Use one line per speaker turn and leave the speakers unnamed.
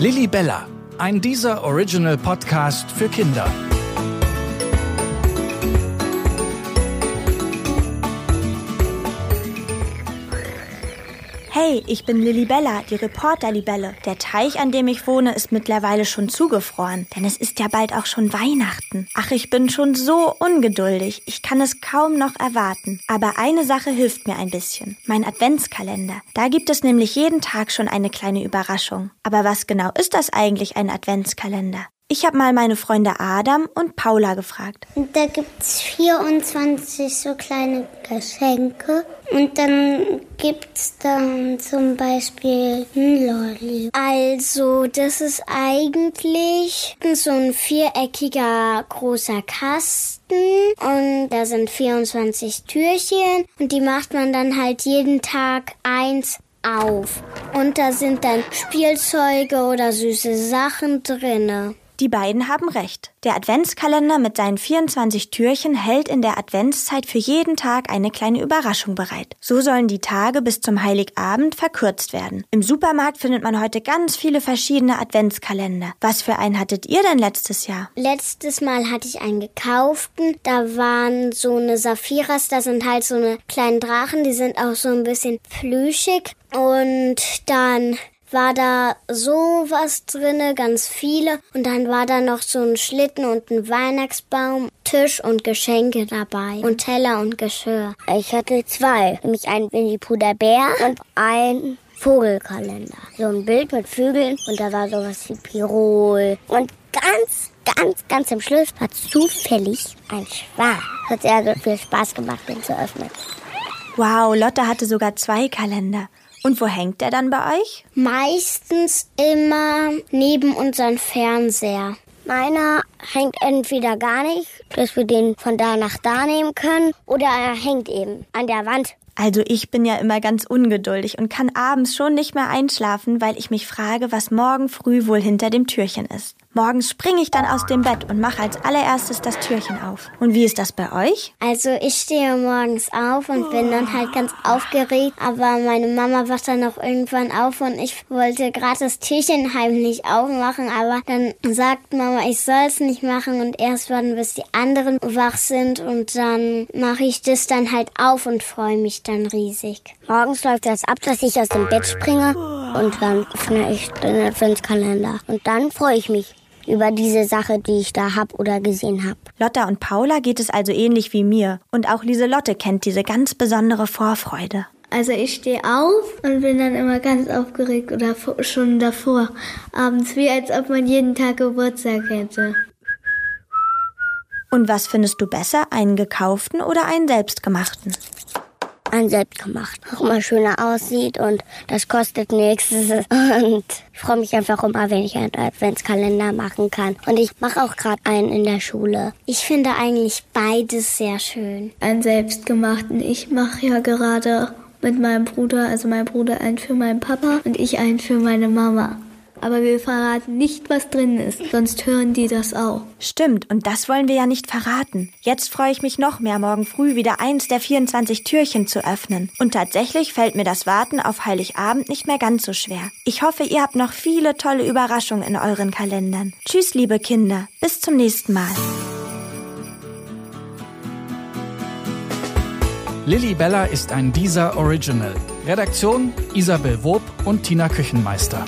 Lilly Bella, ein dieser Original Podcast für Kinder.
Hey, ich bin Lilibella, die Reporter-Libelle. Der Teich, an dem ich wohne, ist mittlerweile schon zugefroren, denn es ist ja bald auch schon Weihnachten. Ach, ich bin schon so ungeduldig, ich kann es kaum noch erwarten. Aber eine Sache hilft mir ein bisschen, mein Adventskalender. Da gibt es nämlich jeden Tag schon eine kleine Überraschung. Aber was genau ist das eigentlich, ein Adventskalender? Ich habe mal meine Freunde Adam und Paula gefragt.
Da gibt's 24 so kleine Geschenke. Und dann gibt's dann zum Beispiel ein Lolli. Also, das ist eigentlich so ein viereckiger großer Kasten. Und da sind 24 Türchen. Und die macht man dann halt jeden Tag eins auf. Und da sind dann Spielzeuge oder süße Sachen drinne.
Die beiden haben recht. Der Adventskalender mit seinen 24 Türchen hält in der Adventszeit für jeden Tag eine kleine Überraschung bereit. So sollen die Tage bis zum Heiligabend verkürzt werden. Im Supermarkt findet man heute ganz viele verschiedene Adventskalender. Was für einen hattet ihr denn letztes Jahr?
Letztes Mal hatte ich einen gekauften. Da waren so eine Saphiras, da sind halt so eine kleinen Drachen, die sind auch so ein bisschen plüschig. Und dann war da sowas drinne, ganz viele. Und dann war da noch so ein Schlitten und ein Weihnachtsbaum, Tisch und Geschenke dabei und Teller und Geschirr.
Ich hatte zwei, nämlich einen Winnie Pooh der Bär und ein Vogelkalender. So ein Bild mit Vögeln und da war sowas wie Pirol. Und ganz, ganz, ganz im Schluss war zufällig ein Schwan. Hat sehr viel Spaß gemacht, den zu öffnen.
Wow, Lotte hatte sogar zwei Kalender. Und wo hängt der dann bei euch?
Meistens immer neben unserem Fernseher.
Meiner hängt entweder gar nicht, dass wir den von da nach da nehmen können, oder er hängt eben an der Wand.
Also ich bin ja immer ganz ungeduldig und kann abends schon nicht mehr einschlafen, weil ich mich frage, was morgen früh wohl hinter dem Türchen ist. Morgens springe ich dann aus dem Bett und mache als allererstes das Türchen auf. Und wie ist das bei euch?
Also ich stehe morgens auf und bin dann halt ganz aufgeregt, aber meine Mama wacht dann auch irgendwann auf und ich wollte gerade das Türchen heimlich aufmachen, aber dann sagt Mama, ich soll es nicht machen und erst warten, bis die anderen wach sind und dann mache ich das dann halt auf und freue mich dann riesig.
Morgens läuft das ab, dass ich aus dem Bett springe und dann öffne ich den Adventskalender. Und dann freue ich mich über diese Sache, die ich da hab oder gesehen hab.
Lotta und Paula geht es also ähnlich wie mir. Und auch Lieselotte kennt diese ganz besondere Vorfreude.
Also ich stehe auf und bin dann immer ganz aufgeregt oder schon davor. Abends wie als ob man jeden Tag Geburtstag hätte.
Und was findest du besser, einen gekauften oder einen selbstgemachten?
Ein selbstgemacht. Auch immer schöner aussieht und das kostet nichts. Und ich freue mich einfach immer, wenn ich einen Adventskalender machen kann. Und ich mache auch gerade einen in der Schule.
Ich finde eigentlich beides sehr schön.
Einen selbstgemachten. Ich mache ja gerade mit meinem Bruder, also mein Bruder einen für meinen Papa und ich einen für meine Mama aber wir verraten nicht, was drin ist, sonst hören die das auch.
Stimmt, und das wollen wir ja nicht verraten. Jetzt freue ich mich noch mehr, morgen früh wieder eins der 24 Türchen zu öffnen. Und tatsächlich fällt mir das Warten auf Heiligabend nicht mehr ganz so schwer. Ich hoffe, ihr habt noch viele tolle Überraschungen in euren Kalendern. Tschüss, liebe Kinder. Bis zum nächsten Mal.
Lilly Bella ist ein dieser Original. Redaktion Isabel Wob und Tina Küchenmeister.